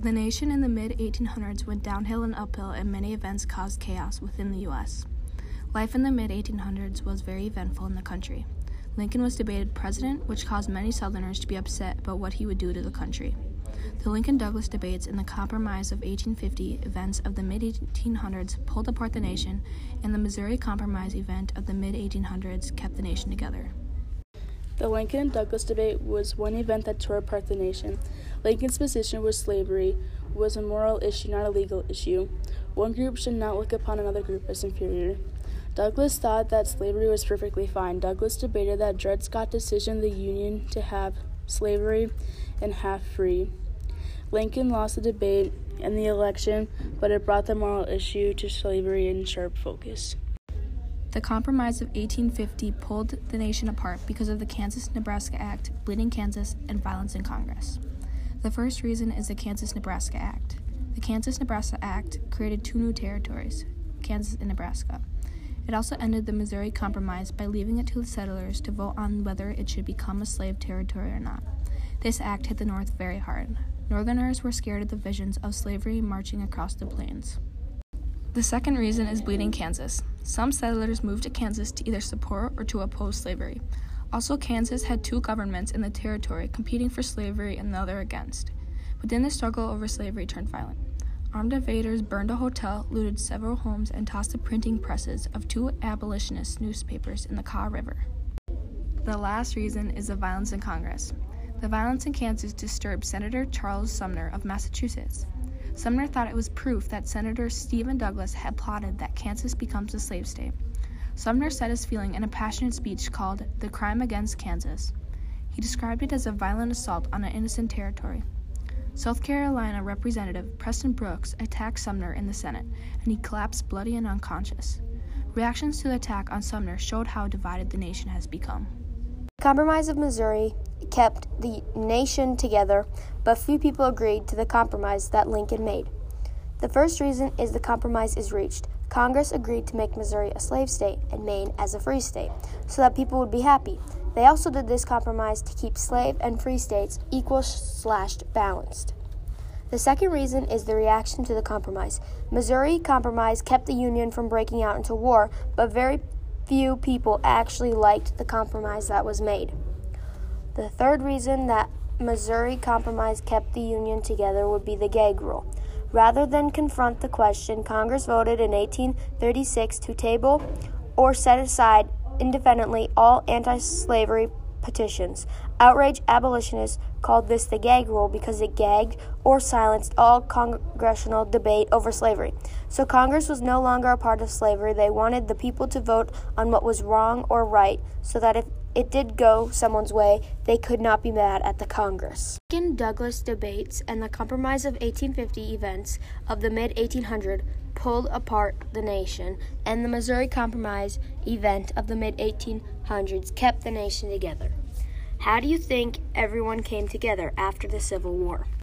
The nation in the mid 1800s went downhill and uphill, and many events caused chaos within the U.S. Life in the mid 1800s was very eventful in the country. Lincoln was debated president, which caused many Southerners to be upset about what he would do to the country. The Lincoln Douglas debates and the Compromise of 1850 events of the mid 1800s pulled apart the nation, and the Missouri Compromise event of the mid 1800s kept the nation together. The Lincoln Douglas debate was one event that tore apart the nation. Lincoln's position was slavery was a moral issue, not a legal issue. One group should not look upon another group as inferior. Douglas thought that slavery was perfectly fine. Douglas debated that Dred Scott decision the Union to have slavery and half free. Lincoln lost the debate and the election, but it brought the moral issue to slavery in sharp focus. The Compromise of 1850 pulled the nation apart because of the Kansas Nebraska Act, Bleeding Kansas, and violence in Congress. The first reason is the Kansas Nebraska Act. The Kansas Nebraska Act created two new territories, Kansas and Nebraska. It also ended the Missouri Compromise by leaving it to the settlers to vote on whether it should become a slave territory or not. This act hit the North very hard. Northerners were scared of the visions of slavery marching across the plains. The second reason is bleeding Kansas. Some settlers moved to Kansas to either support or to oppose slavery. Also, Kansas had two governments in the territory competing for slavery and the other against. But then the struggle over slavery turned violent. Armed invaders burned a hotel, looted several homes, and tossed the printing presses of two abolitionist newspapers in the Kaw River. The last reason is the violence in Congress. The violence in Kansas disturbed Senator Charles Sumner of Massachusetts. Sumner thought it was proof that Senator Stephen Douglas had plotted that Kansas becomes a slave state. Sumner said his feeling in a passionate speech called The Crime Against Kansas. He described it as a violent assault on an innocent territory. South Carolina Representative Preston Brooks attacked Sumner in the Senate, and he collapsed bloody and unconscious. Reactions to the attack on Sumner showed how divided the nation has become. The Compromise of Missouri kept the nation together, but few people agreed to the compromise that Lincoln made. The first reason is the compromise is reached. Congress agreed to make Missouri a slave state and Maine as a free state, so that people would be happy. They also did this compromise to keep slave and free states equal slashed balanced. The second reason is the reaction to the compromise. Missouri Compromise kept the Union from breaking out into war, but very few people actually liked the compromise that was made. The third reason that Missouri Compromise kept the Union together would be the gag rule. Rather than confront the question, Congress voted in 1836 to table or set aside independently all anti slavery petitions. Outraged abolitionists called this the gag rule because it gagged or silenced all congressional debate over slavery. So Congress was no longer a part of slavery. They wanted the people to vote on what was wrong or right so that if it did go someone's way, they could not be mad at the Congress. Lincoln Douglas debates and the Compromise of 1850 events of the mid 1800s pulled apart the nation, and the Missouri Compromise event of the mid 1800s kept the nation together. How do you think everyone came together after the Civil War?